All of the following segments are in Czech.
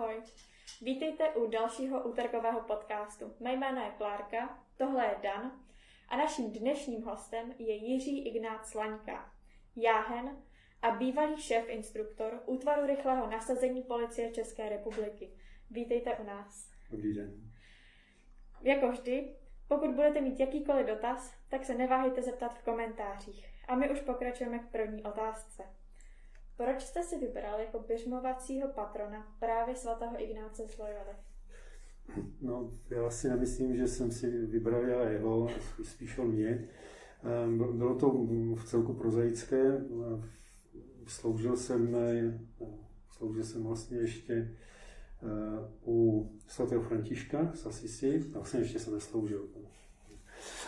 Ahoj. Vítejte u dalšího úterkového podcastu. Mé jméno je Klárka, tohle je Dan a naším dnešním hostem je Jiří Ignác Slaňka, jáhen a bývalý šéf instruktor útvaru rychlého nasazení policie České republiky. Vítejte u nás. Dobrý den. Jako vždy, pokud budete mít jakýkoliv dotaz, tak se neváhejte zeptat v komentářích. A my už pokračujeme k první otázce. Proč jste si vybral jako běžmovacího patrona právě svatého Ignáce z Loyoli? No, já si nemyslím, že jsem si vybral já jeho, spíš on mě. Ehm, bylo to v celku prozaické. Sloužil jsem, sloužil jsem vlastně ještě eh, u svatého Františka z Asisi, vlastně ještě jsem nesloužil.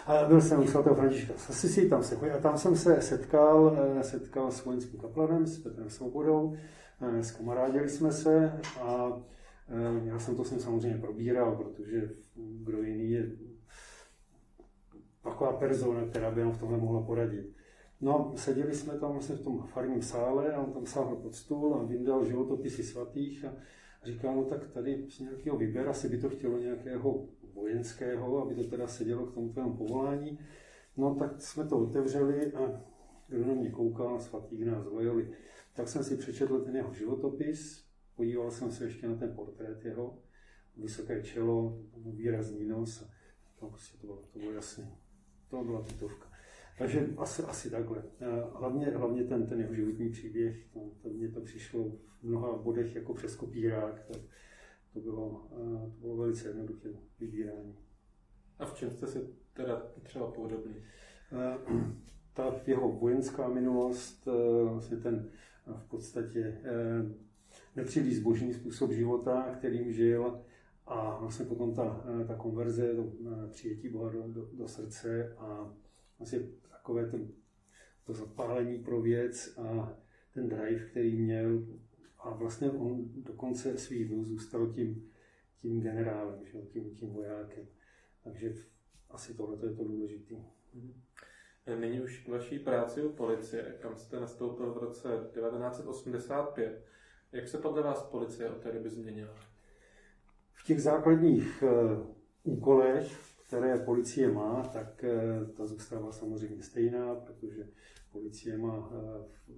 A byl jsem u svatého Františka z Asisi, tam, se, a tam jsem se setkal, eh, setkal s vojenským kaplanem, s Petrem Svobodou, eh, zkamarádili jsme se a já jsem to s ním samozřejmě probíral, protože kdo jiný je taková persona, která by nám v tomhle mohla poradit. No, seděli jsme tam vlastně v tom farním sále a on tam sáhl pod stůl a vyndal životopisy svatých a říkal, no tak tady z nějakého vyber, asi by to chtělo nějakého vojenského, aby to teda sedělo k tomu tvému povolání. No tak jsme to otevřeli a kdo na mě koukal, svatý nás Loyoli, tak jsem si přečetl ten jeho životopis, podíval jsem se ještě na ten portrét jeho, vysoké čelo, výrazný nos, to, prostě to, bylo, to bylo jasné. To byla titovka. Takže asi, asi takhle. Hlavně, hlavně ten, ten jeho životní příběh, to, to mně to přišlo v mnoha bodech jako přes kopírák, tak to bylo, to bylo velice jednoduché vybírání. A v čem jste si teda třeba podobný? Ta jeho vojenská minulost, vlastně ten v podstatě nepříliš zbožný způsob života, kterým žil, a vlastně potom ta, ta konverze, to přijetí Boha do, do, do srdce a vlastně takové ten, to zapálení pro věc a ten drive, který měl. A vlastně on do konce svých dnů zůstal tím, tím generálem, že, tím, tím vojákem. Takže asi tohle je to důležité. Mhm. Nyní už k vaší práci u policie, kam jste nastoupil v roce 1985. Jak se podle vás policie od té doby změnila? V těch základních uh, úkolech které policie má, tak eh, ta zůstává samozřejmě stejná, protože policie má eh,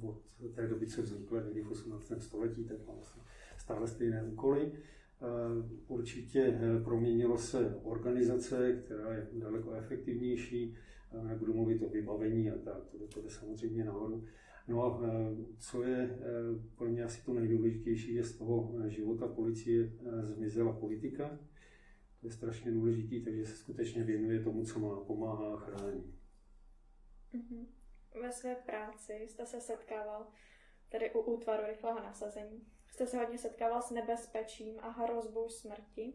od té doby, co vznikla někdy v 18. století, tak má vlastně stále stejné úkoly. Eh, určitě proměnilo se organizace, která je daleko efektivnější, nebudu mluvit o vybavení a tak, to, to jde samozřejmě nahoru. No a co je pro mě asi to nejdůležitější, je z toho života policie zmizela politika, je strašně důležitý, takže se skutečně věnuje tomu, co má, pomáhá a chrání. Mm-hmm. Ve své práci jste se setkával, tedy u útvaru rychlého nasazení, jste se hodně setkával s nebezpečím a hrozbou smrti,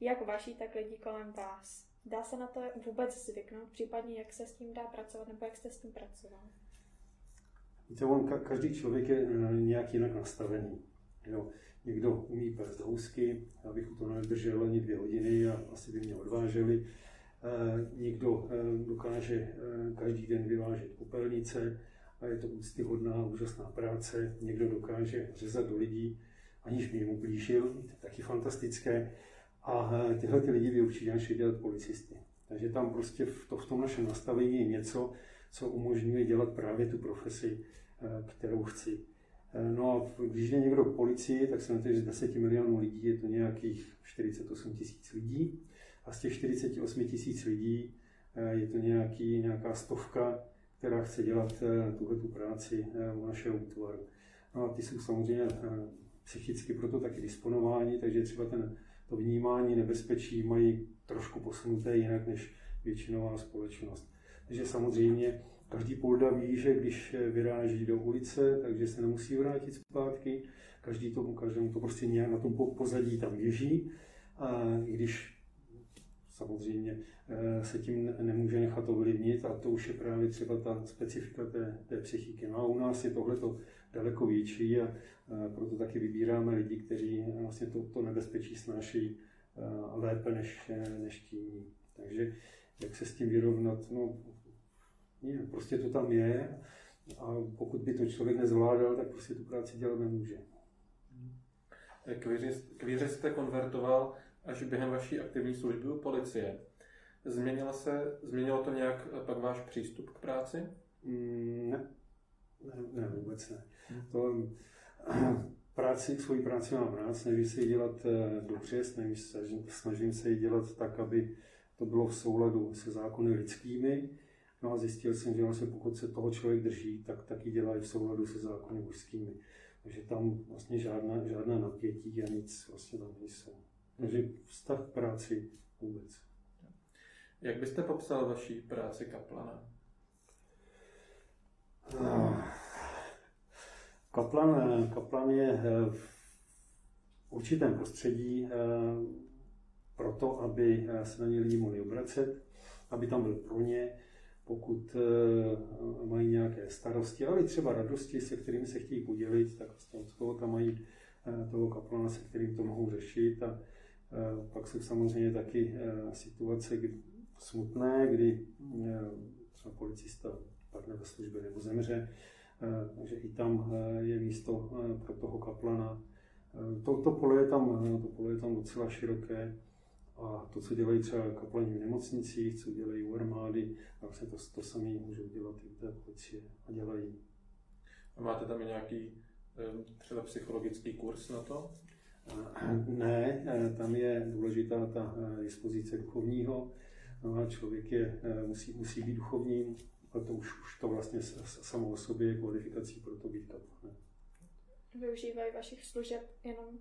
jak vaší, tak lidí kolem vás. Dá se na to vůbec zvyknout, případně jak se s tím dá pracovat, nebo jak jste s tím pracoval? Víte, on, každý člověk je nějak jinak nastavený. Jo. Někdo umí plést housky, já bych u toho nevydržel ani dvě hodiny a asi by mě odváželi. Eh, někdo eh, dokáže eh, každý den vyvážet popelnice a je to úctyhodná, úžasná práce. Někdo dokáže řezat do lidí, aniž by jim ublížil, taky fantastické. A tyhle ty lidi by určitě našli dělat policisty. Takže tam prostě v, to, v tom našem nastavení je něco, co umožňuje dělat právě tu profesi, kterou chci. Eh, no a když je někdo k policii, tak se na že z 10 milionů lidí je to nějakých 48 tisíc lidí. A z těch 48 tisíc lidí eh, je to nějaký, nějaká stovka, která chce dělat eh, tuhle tu práci u našeho útvaru. No a ty jsou samozřejmě psychicky proto taky disponováni, takže třeba ten, to vnímání nebezpečí mají trošku posunuté jinak než většinová společnost. Takže samozřejmě Každý polda ví, že když vyráží do ulice, takže se nemusí vrátit zpátky. Každý tomu, každému to prostě nějak na tom pozadí tam běží. A když samozřejmě eh, se tím nemůže nechat ovlivnit a to už je právě třeba ta specifika té, té psychiky. No a u nás je tohle daleko větší a, proto taky vybíráme lidi, kteří vlastně to, to nebezpečí snáší eh, lépe než, než tím. Takže jak se s tím vyrovnat? No, ne, prostě to tam je a pokud by to člověk nezvládal, tak prostě tu práci dělat nemůže. K víře, k víře jste konvertoval až během vaší aktivní služby u policie. Změnilo, se, změnilo to nějak pak váš přístup k práci? Mm, ne, ne, ne vůbec ne. Hmm. To, práci, svoji práci mám rád, snažím se ji dělat eh, dobře, snažím, snažím se ji dělat tak, aby to bylo v souladu se zákony lidskými. No a zjistil jsem, že vlastně pokud se toho člověk drží, tak taky dělá i v souladu se zákony mužskými. Takže tam vlastně žádná, žádná napětí a nic vlastně tam nejsou. Takže vztah k práci vůbec. Jak byste popsal vaší práci kaplana? No, kaplan, kaplan je eh, v určitém prostředí eh, proto, aby eh, se na ně lidi mohli obracet, aby tam byl pro ně, pokud mají nějaké starosti, ale i třeba radosti, se kterými se chtějí podělit, tak z toho tam mají toho kaplana, se kterým to mohou řešit. A pak jsou samozřejmě taky situace kdy, smutné, kdy třeba policista padne ve službě nebo zemře, Eh, takže i tam eh, je místo eh, pro toho kaplana. To, to, pole je tam, to pole je tam docela široké a to, co dělají třeba kaplani v nemocnicích, co dělají u armády, vlastně to, to samé můžou dělat i u té policie a dělají. A máte tam i nějaký třeba psychologický kurz na to? Ne, tam je důležitá ta dispozice duchovního. No člověk je, musí, musí být duchovním, a to už, už to vlastně samo o sobě je kvalifikací pro to být kaplanem. Využívají vašich služeb jenom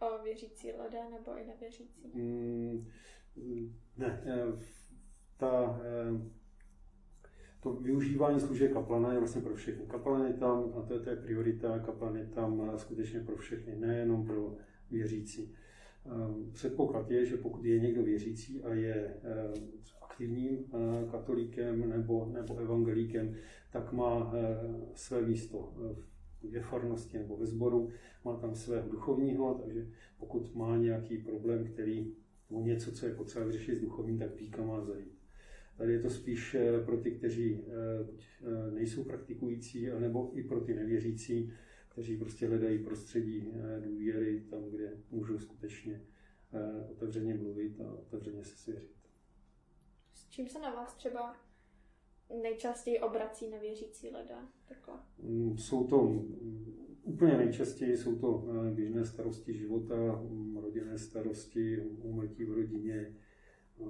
o věřící lidé nebo i nevěřící? Mm, ne, eh, ta, eh, to využívání služeb kaplana je vlastně pro všechny. Kaplan je tam, a to je, to je priorita, kaplan je tam eh, skutečně pro všechny, nejenom pro věřící. Předpoklad je, že pokud je někdo věřící a je aktivním eh, katolíkem nebo, nebo evangelíkem, tak má eh, své místo v farnosti nebo ve sboru, má tam svého duchovního, takže pokud má nějaký problém, který, nebo něco, co je potřeba vyřešit s duchovním, tak víka má zajít. Tady je to spíš eh, pro ty, kteří nejsou praktikující, nebo i pro ty nevěřící, kteří prostě hledají prostředí důvěry tam, kde můžou skutečně otevřeně mluvit a otevřeně se svěřit. S čím se na vás třeba nejčastěji obrací nevěřící lidé? Takhle. Mm, jsou to mm, úplně nejčastěji jsou to eh, běžné starosti života, mm, rodinné starosti, úmrtí v rodině,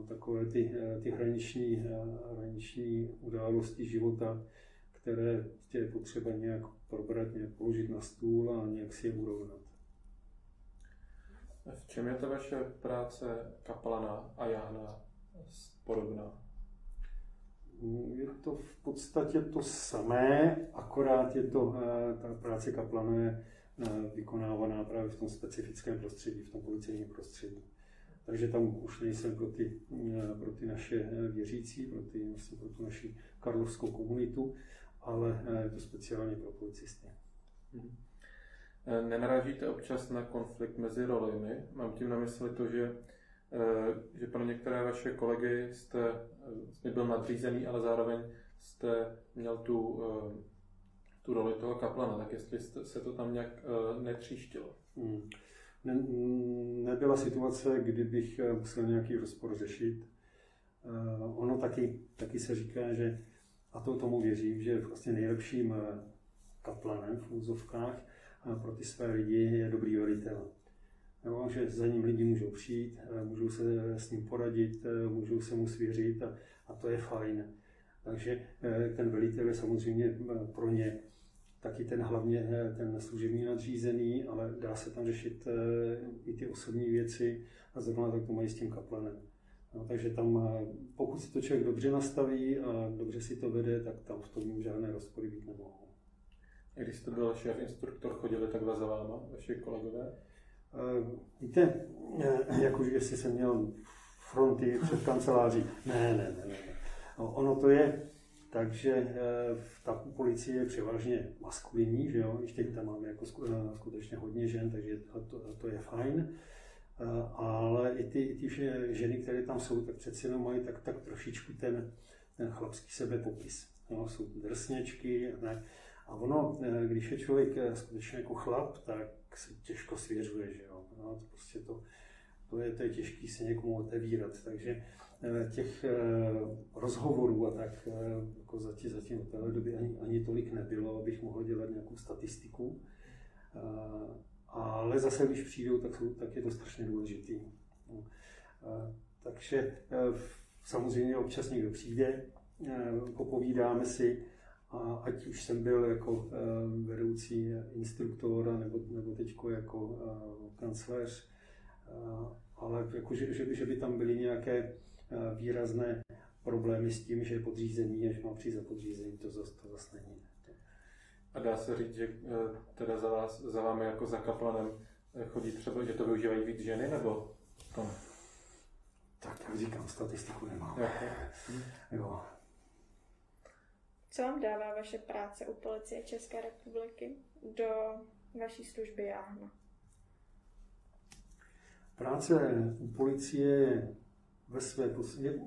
takové ty, eh, ty hraniční, eh, hraniční události života, které prostě je potřeba nějak probrat, nějak položit na stůl a nějak si je urovnat. V čem je to vaše práce kaplana a Jána podobná? Je to v podstatě to samé, akorát je to, eh, ta práce kaplana je eh, vykonávaná právě v tom specifickém prostředí, v tom policejním prostředí. Takže tam už nejsem pro ty, eh, pro ty naše věřící, pro, ty, vlastně pro tu naši karlovskou komunitu, ale je to speciálně pro policisty. Hmm. Nenarážíte občas na konflikt mezi rolemi? Mám tím na mysli to, že Eh, že pro některé vaše kolegy jste, jste byl nadřízený, ale zároveň jste měl tu, eh, tu roli toho kaplana, tak jestli jste, se to tam nějak eh, netříštilo? Hmm. Ne, nebyla situace, kdy bych musel nějaký rozpor řešit. Ono taky, taky se říká, že, a to tomu věřím, že vlastně nejlepším kaplanem v úzovkách pro ty své lidi je dobrý velitel jo, že za ním lidi můžou přijít, eh, můžou se s ním poradit, eh, můžou se mu svěřit a, a to je fajn. Takže eh, ten velitel je samozřejmě pro ně taky ten hlavně ten služební nadřízený, ale dá se tam řešit i ty osobní věci a zrovna tak to mají s tím kaplanem. No, takže tam, pokud si to člověk dobře nastaví a dobře si to vede, tak tam v tom žádné rozpory být nemohou. Když jste byl šéf instruktor, chodili takhle za váma, vaši kolegové? Eh, víte, eh, jako jestli jsem měl fronty před kanceláří. Ne, ne, ne, ne. No, ono to je takže eh, ta policie je převážně maskulinní, že jo, ještě tam máme jako skutečně hodně žen, takže to, to je fajn. Ale i ty, i ty ženy, které tam jsou, tak přeci jenom mají tak, tak trošičku ten, ten chlapský sebepopis. No, jsou drsněčky, ne. A ono, když je člověk skutečně jako chlap, tak se těžko svěřuje, že jo. No, to prostě to, to je, to je těžké se někomu otevírat, takže eh, těch eh, rozhovorů a tak jako zatím, zatím v téhle době ani, ani tolik nebylo, abych mohl dělat nějakou statistiku. Ale zase, když přijdou, tak, jsou, tak je to strašně důležitý. No. Takže samozřejmě občas někdo přijde, popovídáme si, a ať už jsem byl jako eh, vedoucí instruktor nebo, nebo teď jako eh, kancléř, eh, ale jako, že, že, by, že by tam byly nějaké výrazné problémy s tím, že je podřízený a že má přijít za podřízení, to zase to zas není. A dá se říct, že teda za, vás, za vámi jako za kaplanem chodí třeba, že to využívají víc ženy, nebo to ne? Tak jak říkám, statistiku nemám. Jo. Co vám dává vaše práce u policie České republiky do vaší služby Jáhna? Práce u policie je ve své,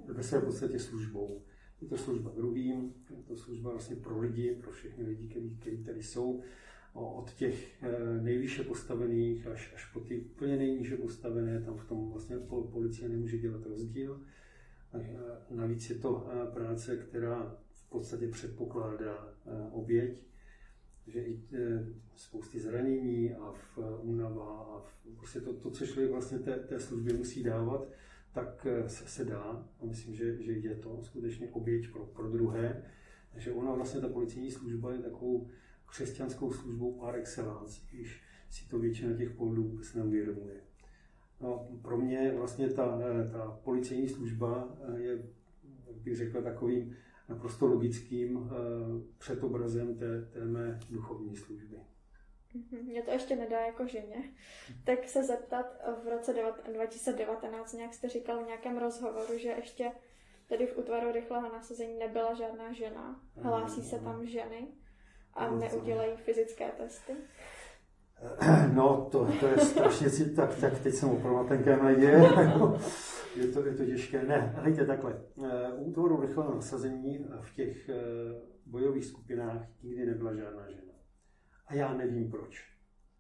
ve své podstatě službou. Je to služba druhým, je to služba vlastně pro lidi, pro všechny lidi, kteří, tady jsou, od těch eh, nejvýše postavených až, až po ty úplně nejníže postavené, tam v tom vlastně policie nemůže dělat rozdíl. Navíc je to eh, práce, která podstatě předpokládá eh, oběť, že i eh, spousty zranění a v eh, únava a v, prostě to, to, co člověk vlastně té, té službě musí dávat, tak se, se dá a myslím, že, že je to skutečně oběť pro, pro druhé. Takže ona vlastně ta policijní služba je takovou křesťanskou službou par excellence, když si to většina těch pohlů vůbec neuvědomuje. No, pro mě vlastně ta, ta policejní služba je, jak bych řekl, takovým naprosto logickým uh, předobrazem té, té mé duchovní služby. Mhm, Mě to ještě nedá jako ženě. Tak se zeptat, v roce 2019 nějak jste říkal v nějakém rozhovoru, že ještě tady v útvaru rychlého nasazení nebyla žádná žena. Hlásí se tam ženy a neudělají fyzické testy. No, to, to je strašně si, tak, tak teď jsem opravdu na tenkém ledě. je, to, je to těžké. Ne, hejte takhle. Eh, u útvoru rychlého nasazení v těch eh, bojových skupinách nikdy nebyla žádná žena. A já nevím proč.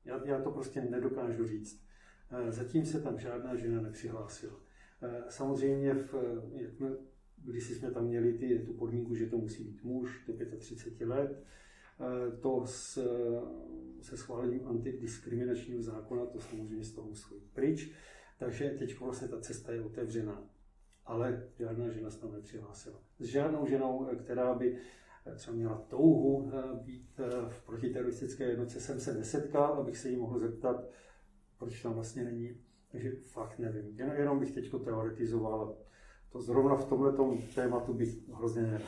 Já, já to prostě nedokážu říct. Eh, zatím se tam žádná žena nepřihlásila. Samozřejmě, v, jak jsme, když jsme tam měli ty, tu podmínku, že to musí být muž do 35 let, to s, se schválením antidiskriminačního zákona, to samozřejmě z toho musí pryč. Takže teď vlastně ta cesta je otevřená. Ale žádná žena se tam nepřihlásila. S žádnou ženou, která by třeba měla touhu eh, být eh, v protiteroristické jednotce, jsem se nesetkal, abych se jí mohl zeptat, proč tam vlastně není. Takže fakt nevím. Jen, jenom bych teď teoretizoval. To zrovna v tomhle tématu bych hrozně nerad.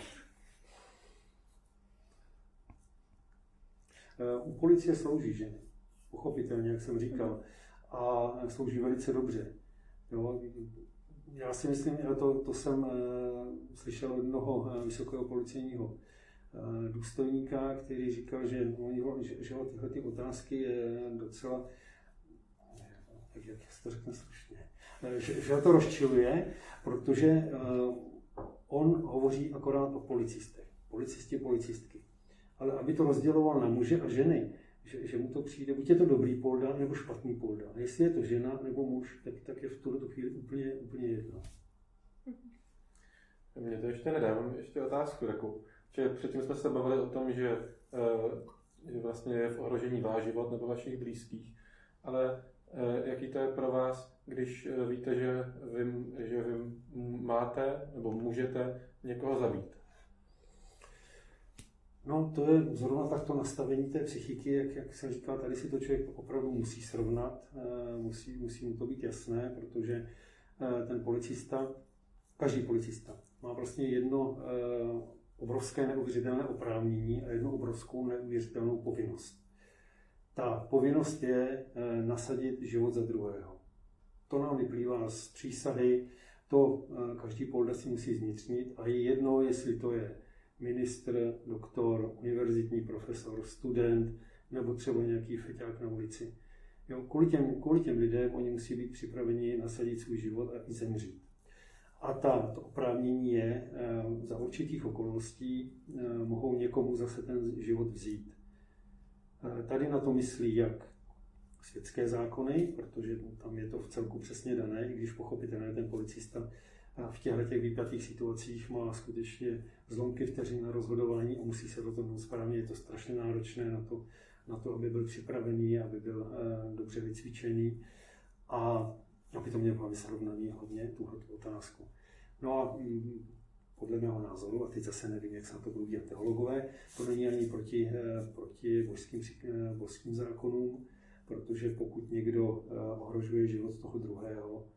U policie slouží ženy. Pochopitelně, jak jsem říkal a slouží velice dobře. Jo, já si myslím, že to, to jsem uh, slyšel od jednoho uh, vysokého policejního důstojníka, který říkal, že, že, že tyhle ty otázky je docela, jak, jak to řekne slušně, že, že to rozčiluje, protože on hovoří akorát o policistech. Policisti, policistky. Ale aby to rozděloval na muže a ženy, že, že mu to přijde, buď je to dobrý polda, nebo špatný polda. A jestli je to žena nebo muž, tak, tak je v tuto chvíli úplně, úplně jedno. Mně to ještě nedá, mám ještě otázku takovou. Že předtím jsme se bavili o tom, že, eh, že vlastně je v ohrožení váš život nebo vašich blízkých, ale eh, jaký to je pro vás, když eh, víte, že vy, že vy máte nebo můžete někoho zabít? No, to je zrovna tak to nastavení té psychiky, jak, jak jsem říkal, tady si to člověk opravdu musí srovnat, eh, musí, musí mu to být jasné, protože eh, ten policista, každý policista, má vlastně jedno eh, obrovské neuvěřitelné oprávnění a jednu obrovskou neuvěřitelnou povinnost. Ta povinnost je nasadit život za druhého. To nám vyplývá z přísahy, to každý polda si musí zvnitřnit a je jedno, jestli to je ministr, doktor, univerzitní profesor, student nebo třeba nějaký feťák na ulici. Jo, kvůli, těm, kvůli těm lidem oni musí být připraveni nasadit svůj život a i zemřít. A ta, to oprávnění je, eh, za určitých okolností eh, mohou někomu zase ten život vzít. Eh, tady na to myslí jak světské zákony, protože tam je to v celku přesně dané, i když pochopitelně ten policista v těchto těch výpjatých situacích má skutečně zlomky vteřin na rozhodování a musí se rozhodnout správně. Je to strašně náročné na to, na to aby byl připravený, aby byl uh, dobře vycvičený a aby to měl hlavně srovnaný hodně, tuhle otázku. No a mm, podle mého názoru, a teď zase nevím, jak se na to budou dělat teologové, to není ani proti, uh, proti božským, uh, božským zákonům, protože pokud někdo ohrožuje život toho druhého,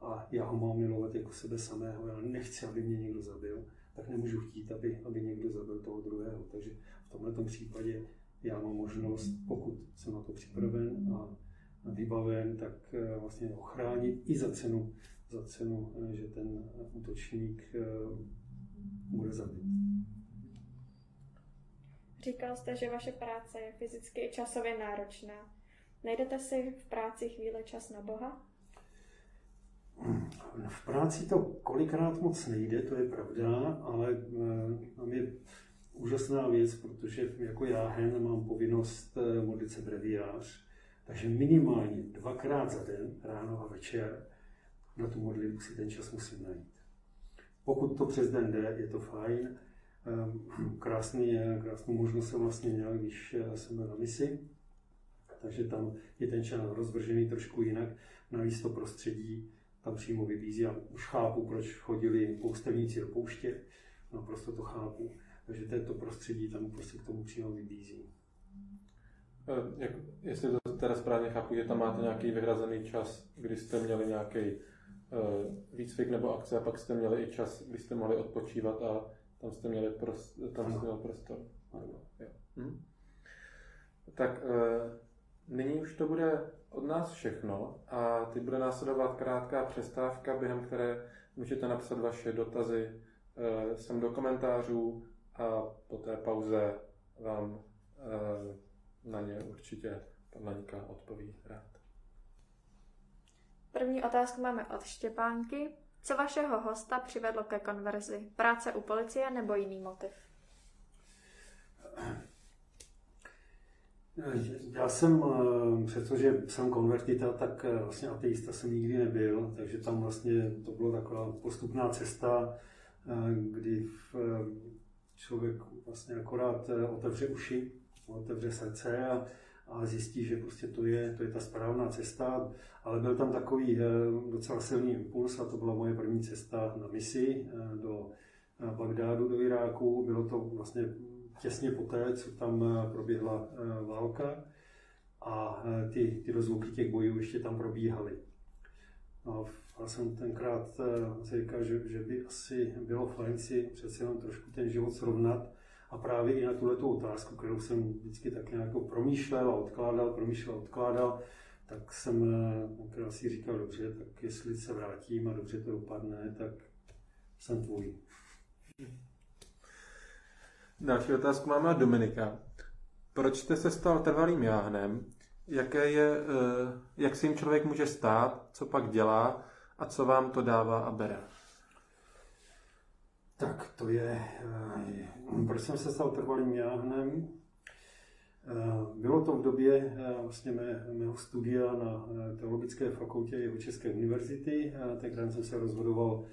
a já ho mám milovat jako sebe samého, já nechci, aby mě někdo zabil, tak nemůžu chtít, aby, aby někdo zabil toho druhého. Takže v tomto případě já mám možnost, pokud jsem na to připraven a vybaven, tak eh, vlastně ochránit i za cenu, za cenu, eh, že ten útočník eh, bude zabit. Říkal jste, že vaše práce je fyzicky i časově náročná. Najdete si v práci chvíli čas na Boha? V práci to kolikrát moc nejde, to je pravda, ale tam je úžasná věc, protože jako já hen mám povinnost eh, modlit se breviář, takže minimálně dvakrát za den, ráno a večer, na tu modlitbu si ten čas musím najít. Pokud to přes den jde, je to fajn. Ehm, krásný, krásnou možnost jsem vlastně měl, když eh, jsem byl na misi, takže tam je ten čas rozvržený trošku jinak. Navíc to prostředí tam přímo vybízí. Já už chápu, proč chodili poustevníci do pouště, naprosto to chápu. Takže to je to prostředí, tam prostě k tomu přímo vybízí. E, jak, jestli to teda správně chápu, že tam máte nějaký vyhrazený čas, kdy jste měli nějaký uh, výcvik nebo akce a pak jste měli i čas, kdy jste mohli odpočívat a tam jste měli, prost, tam jste měli prostor. Ano. Jo. Hm. Tak uh, nyní už to bude od nás všechno a teď bude následovat krátká přestávka, během které můžete napsat vaše dotazy uh, sem do komentářů a po té pauze vám uh, na ně určitě pan Laňka odpoví rád. První otázku máme od Štěpánky. Co vašeho hosta přivedlo ke konverzi? Práce u policie nebo jiný motiv? Já jsem, eh, přestože jsem konvertita, tak eh, vlastně ateista jsem nikdy nebyl, takže tam vlastně to bylo taková postupná cesta, kdy v člověk vlastně akorát eh, otevře uši, otevře srdce a, a zjistí, že prostě to je, to je ta správná cesta, ale byl tam takový eh, docela silný impuls a to byla moje první cesta na misi eh, do Bagdádu, do Iráku. Bylo to vlastně těsně poté, co tam proběhla válka a ty, ty rozluky těch bojů ještě tam probíhaly. No, já jsem tenkrát eh, říkal, že, že by asi bylo fajn si přece jenom trošku ten život srovnat a právě i na tuhle otázku, kterou jsem vždycky tak nějak promýšlel a odkládal, promýšlel a odkládal, tak jsem tenkrát si říkal, dobře, tak jestli se vrátím a dobře to dopadne, tak jsem tvůj. Další otázku máme od Dominika. Proč jste se stal trvalým jáhnem? Jaké je, eh, jak si jim člověk může stát, co pak dělá a co vám to dává a bere? Tak to je, eh, proč jsem se stal trvalým jáhnem. Eh, bylo to v době vlastně mé, mého studia na Teologické fakultě Jeho České univerzity. Tenkrát jsem se rozhodoval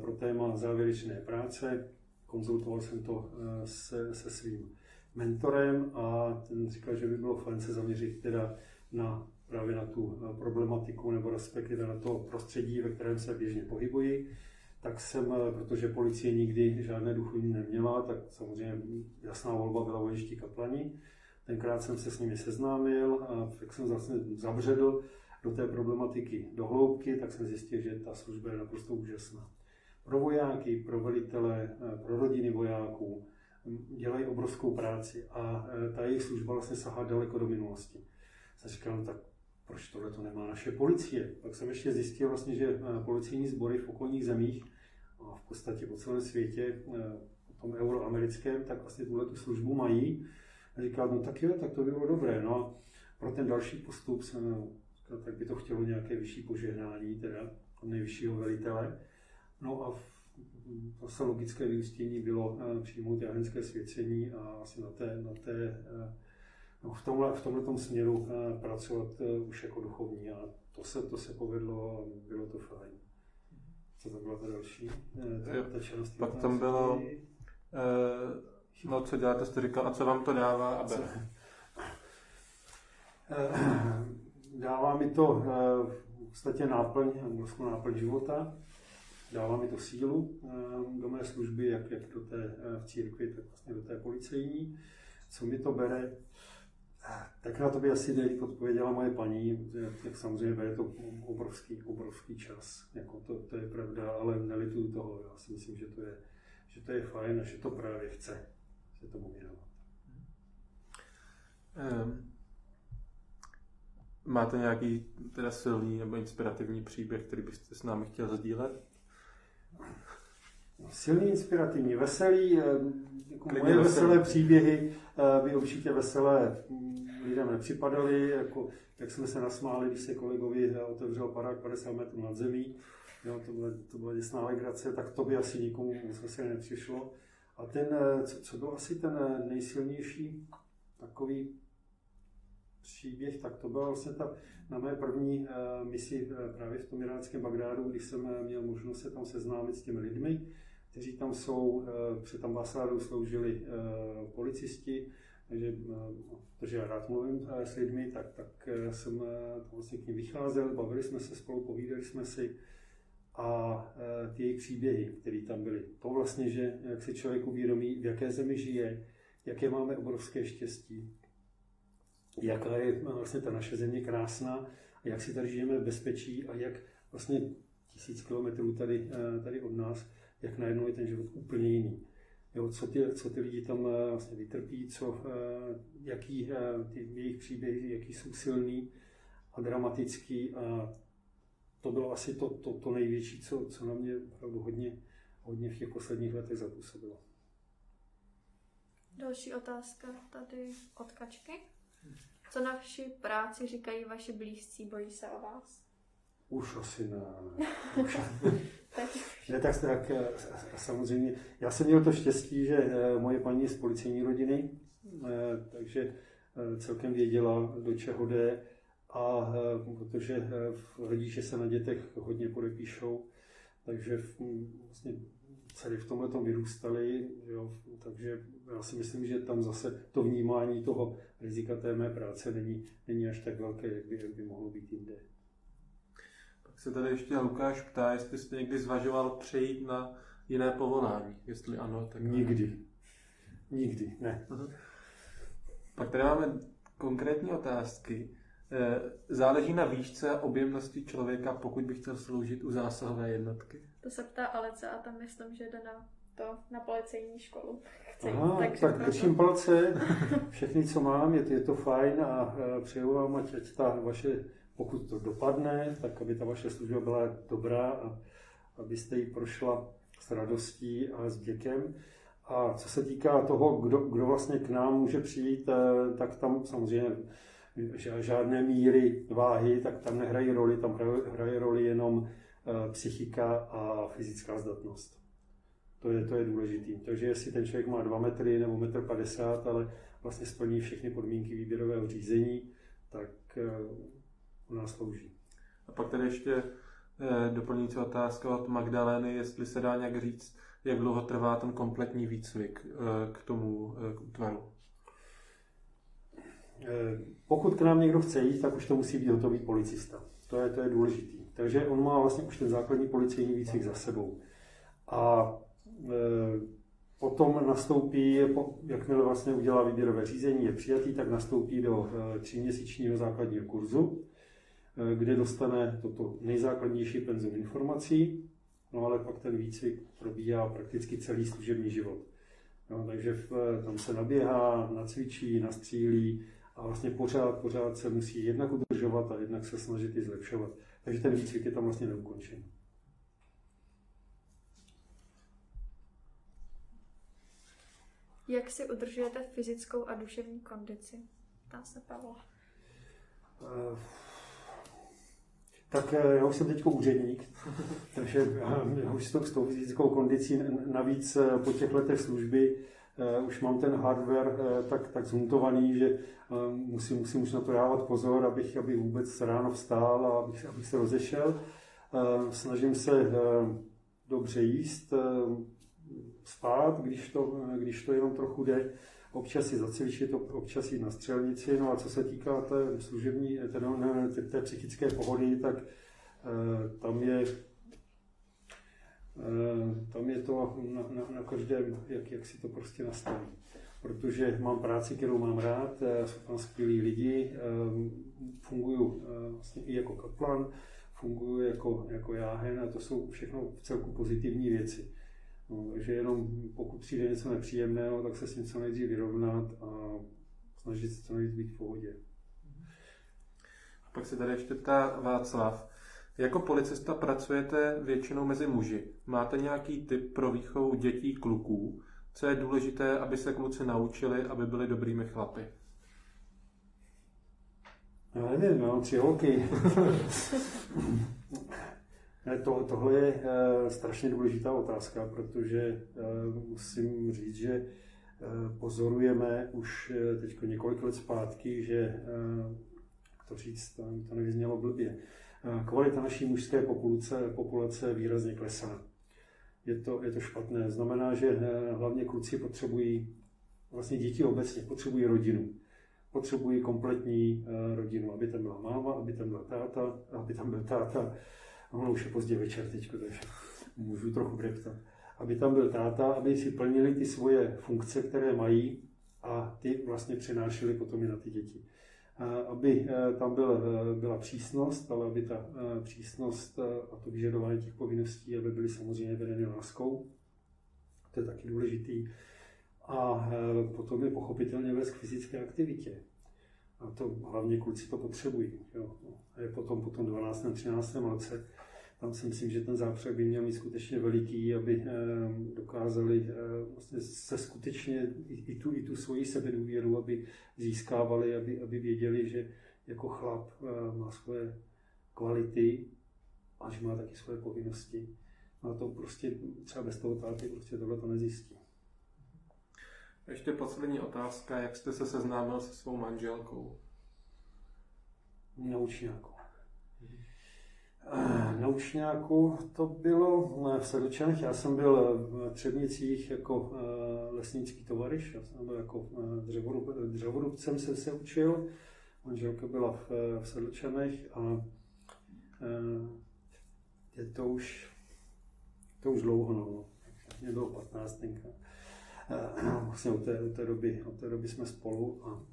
pro téma závěrečné práce. Konzultoval jsem to se, se svým mentorem a ten říkal, že by bylo fajn se zaměřit teda na právě na tu problematiku nebo respektive na to prostředí, ve kterém se běžně pohybuji. Tak jsem, protože policie nikdy žádné duchovní neměla, tak samozřejmě jasná volba byla vojenští kaplani. Tenkrát jsem se s nimi seznámil a tak jsem zase zabředl do té problematiky do hloubky, tak jsem zjistil, že ta služba je naprosto úžasná. Pro vojáky, pro velitele, pro rodiny vojáků, dělají obrovskou práci a e, ta jejich služba vlastně sahá daleko do minulosti. Jsem říkal, no tak proč tohle to nemá naše policie? Pak jsem ještě zjistil vlastně, že e, policijní sbory v okolních zemích a v podstatě po celém světě, v tom euroamerickém, tak vlastně tuhle tu službu mají. A říkal, no tak jo, tak to by bylo dobré. No a pro ten další postup jsem říkal, tak by to chtělo nějaké vyšší požehnání, teda od nejvyššího velitele. No a zase logické vyústění bylo eh, přijmout jahenské svěcení a asi na té, na té, eh, no, v tomhle, v tomhle tom směru pracovat už jako duchovní a to se, to se povedlo a bylo to fajn. Co to byla ta další? Ta, ta část Pak tam bylo, no co děláte, jste říkal, a co vám to dává? A dává mi to v podstatě náplň, anglicky náplň života, dává mi to sílu do mé služby, jak, jak do té v církvi, tak vlastně do té policejní. Co mi to bere? Tak na to by asi nejlíp odpověděla moje paní, jak samozřejmě bere to obrovský, obrovský čas. Jako to, to, je pravda, ale nelituju toho. Já si myslím, že to je, že to je fajn a že to právě chce se tomu věnovat. Um, máte nějaký teda silný nebo inspirativní příběh, který byste s námi chtěl sdílet? Silný, inspirativní, veselý, jako moje veselé příběhy eh, by určitě veselé mm, lidem nepřipadaly, jako jak jsme se nasmáli, když se kolegovi eh, otevřel parák 50 metrů nad zemí, jo, to, byla, to byla děsná legrace, tak to by asi nikomu se nepřišlo. A ten, eh, co, co byl asi ten nejsilnější takový příběh, tak to byla vlastně ta, na mé první misi právě v tom iráckém Bagdádu, když jsem měl možnost se tam seznámit s těmi lidmi, kteří tam jsou, eh, před ambasádou sloužili eh, policisti, takže, eh, protože já rád mluvím s lidmi, tak, tak jsem tam vlastně k ním vycházel, bavili jsme se spolu, povídali jsme si a ty jejich příběhy, které tam byly. To vlastně, že jak si člověk uvědomí, v jaké zemi žije, jaké máme obrovské štěstí, jaká je vlastně ta naše země krásná a jak si tady žijeme v bezpečí a jak vlastně tisíc kilometrů tady, tady od nás jak najednou je ten život úplně jiný. Jo, co, ty, co ty lidi tam eh, vlastně vytrpí, co, eh, jaký eh, ty jejich příběhy, jaký jsou silný a dramatický. A to bylo asi to, to, to největší, co, co na mě opravdu hodně, hodně v těch posledních letech zapůsobilo. Další otázka tady od Kačky. Co na vši práci říkají vaši blízcí, bojí se o vás? Už asi ne. Už, ne, tak, tak eh, samozřejmě. Já jsem měl to štěstí, že eh, moje paní je z policejní rodiny, eh, takže celkem věděla, do čeho jde. A protože rodiče se na dětech hodně podepíšou, takže vlastně celý v tomhle tom vyrůstali, jo, takže já si myslím, že tam zase to vnímání toho rizika té mé práce není, není až tak velké, jak by, jak by mohlo být jinde se tady ještě Lukáš ptá, jestli jste někdy zvažoval přejít na jiné povolání. Jestli ano, tak... Nikdy. Nikdy, ne. Uh-huh. Pak tady máme konkrétní otázky. Eh, záleží na výšce a objemnosti člověka, pokud by chtěl sloužit u zásahové jednotky? To se ptá Alece a tam myslím, že jde na to, na policejní školu. Chci, Aha, tak, tak držím palce, všechny, co mám, je, je to fajn a eh, přeju vám, ať ta vaše pokud to dopadne, tak aby ta vaše služba byla dobrá a abyste ji prošla s radostí a s děkem. A co se týká toho, kdo, kdo vlastně k nám může přijít, eh, tak tam samozřejmě žádné míry váhy, tak tam nehrají roli, tam hraje, roli jenom eh, psychika a fyzická zdatnost. To je, to je důležité. Takže jestli ten člověk má 2 metry nebo 1,50 m, ale vlastně splní všechny podmínky výběrového řízení, tak eh, u nás slouží. A pak tady ještě eh, doplňující otázka od Magdalény, jestli se dá nějak říct, jak dlouho trvá ten kompletní výcvik k tomu k útvaru. Pokud k nám někdo chce jít, tak už to musí být hotový policista. To je, to je důležitý. Takže on má vlastně už ten základní policejní výcvik za sebou. A e, potom nastoupí, jakmile vlastně udělá výběrové řízení, je přijatý, tak nastoupí do e, tříměsíčního základního kurzu, Eh, kde dostane toto nejzákladnější penzum informací, no ale pak ten výcvik probíhá prakticky celý služební život. No, takže v, eh, tam se naběhá, nacvičí, nastřílí a vlastně pořád, pořád se musí jednak udržovat a jednak se snažit i zlepšovat. Takže ten výcvik je tam vlastně neukončený. Jak si udržujete fyzickou a duševní kondici? Ptá se Pavla. Uh, tak eh, já už jsem teď úředník, takže já už s tou, s tou fyzickou kondicí navíc eh, po těch letech služby už mám ten hardware tak, tak zhuntovaný, že musím, musím už na to dávat pozor, abych, abych vůbec ráno vstál a abych, abych se rozešel. Snažím se dobře jíst, spát, když to, když to jenom trochu jde občas si zacvičit, občas jít na střelnici. No a co se týká té služební, té, té, psychické pohody, tak tam je tam je to na, na, na každém, jak, jak si to prostě nastaví. Protože mám práci, kterou mám rád, eh, jsou tam skvělí lidi, funguju vlastně i jako kaplan, funguju jako, jako jáhen a to jsou všechno v celku pozitivní věci. No, takže jenom pokud přijde něco nepříjemného, tak se s tím co nejdřív vyrovnat a snažit se co nejvíc být v pohodě. A pak se tady ještě ptá Václav. Jako policista pracujete většinou mezi muži. Máte nějaký tip pro výchovu dětí, kluků? Co je důležité, aby se kluci naučili, aby byli dobrými chlapy? Já nevím, mám tři holky. To, tohle je uh, strašně důležitá otázka, protože uh, musím říct, že uh, pozorujeme už teď několik let zpátky, že to říct, to, to nevyznělo blbě. Uh, kvalita naší mužské populace, populace výrazně klesá. Je to, je to špatné. Znamená, že uh, hlavně kluci potřebují, vlastně děti obecně potřebují rodinu potřebují kompletní uh, rodinu, aby tam byla máma, aby tam byla táta, aby tam byl táta, ono už je pozdě večer teď, takže můžu trochu breptat. Aby tam byl táta, aby si plnili ty svoje funkce, které mají a ty vlastně přenášeli potom i na ty děti. Aby e, tam byl, e, byla přísnost, ale aby ta e, přísnost a to vyžadování těch povinností, aby byly samozřejmě vedeny láskou, to je taky důležitý. A potom je pochopitelně vést k fyzické aktivitě. A to hlavně kluci to potřebují. Jo. A je potom po tom 12. 13. roce tam si myslím, že ten zápřeh by měl mít skutečně veliký, aby eh, dokázali eh, vlastně se skutečně i tu, i tu svoji sebedůvěru, aby získávali, aby, aby věděli, že jako chlap eh, má svoje kvality a že má taky svoje povinnosti. A to prostě třeba bez toho táty prostě tohle to nezjistí. Ještě poslední otázka. Jak jste se seznámil se svou manželkou? Na učňáku. Na učňáku to bylo v Sedlčanech. Já jsem byl v Třebnicích jako eh, lesnický tovariš. Jsem byl jako eh, dřevorub, dřevorubcem se se učil. Manželka byla v, v Sedlčanech a eh, je to už, to už dlouho, no. Mě bylo 15 tenkrát. Vlastně od té, od té, doby, od té doby jsme spolu a, a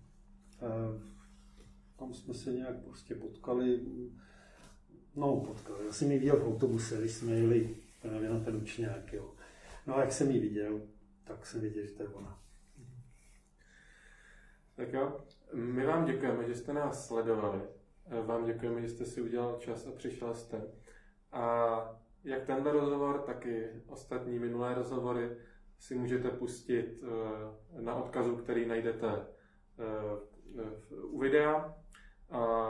tam jsme se nějak prostě potkali No, potkal. Já jsem ji viděl v autobuse, když jsme jeli právě na ten učňák, jo. No a jak jsem ji viděl, tak jsem viděl, že to je ona. Tak jo, my vám děkujeme, že jste nás sledovali. Vám děkujeme, že jste si udělal čas a přišel jste. A jak tenhle rozhovor, tak i ostatní minulé rozhovory si můžete pustit eh, na odkazu, který najdete eh, u videa. A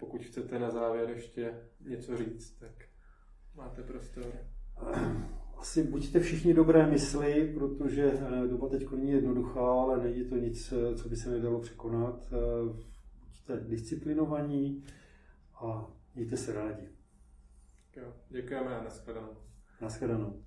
pokud chcete na závěr ještě něco říct, tak máte prostor. Asi buďte všichni dobré mysli, protože eh, doba teď není jednoduchá, ale není to nic, eh, co by se nedalo překonat. Eh, buďte disciplinovaní a mějte se rádi. Jo, děkujeme a nashledanou. Nashledanou.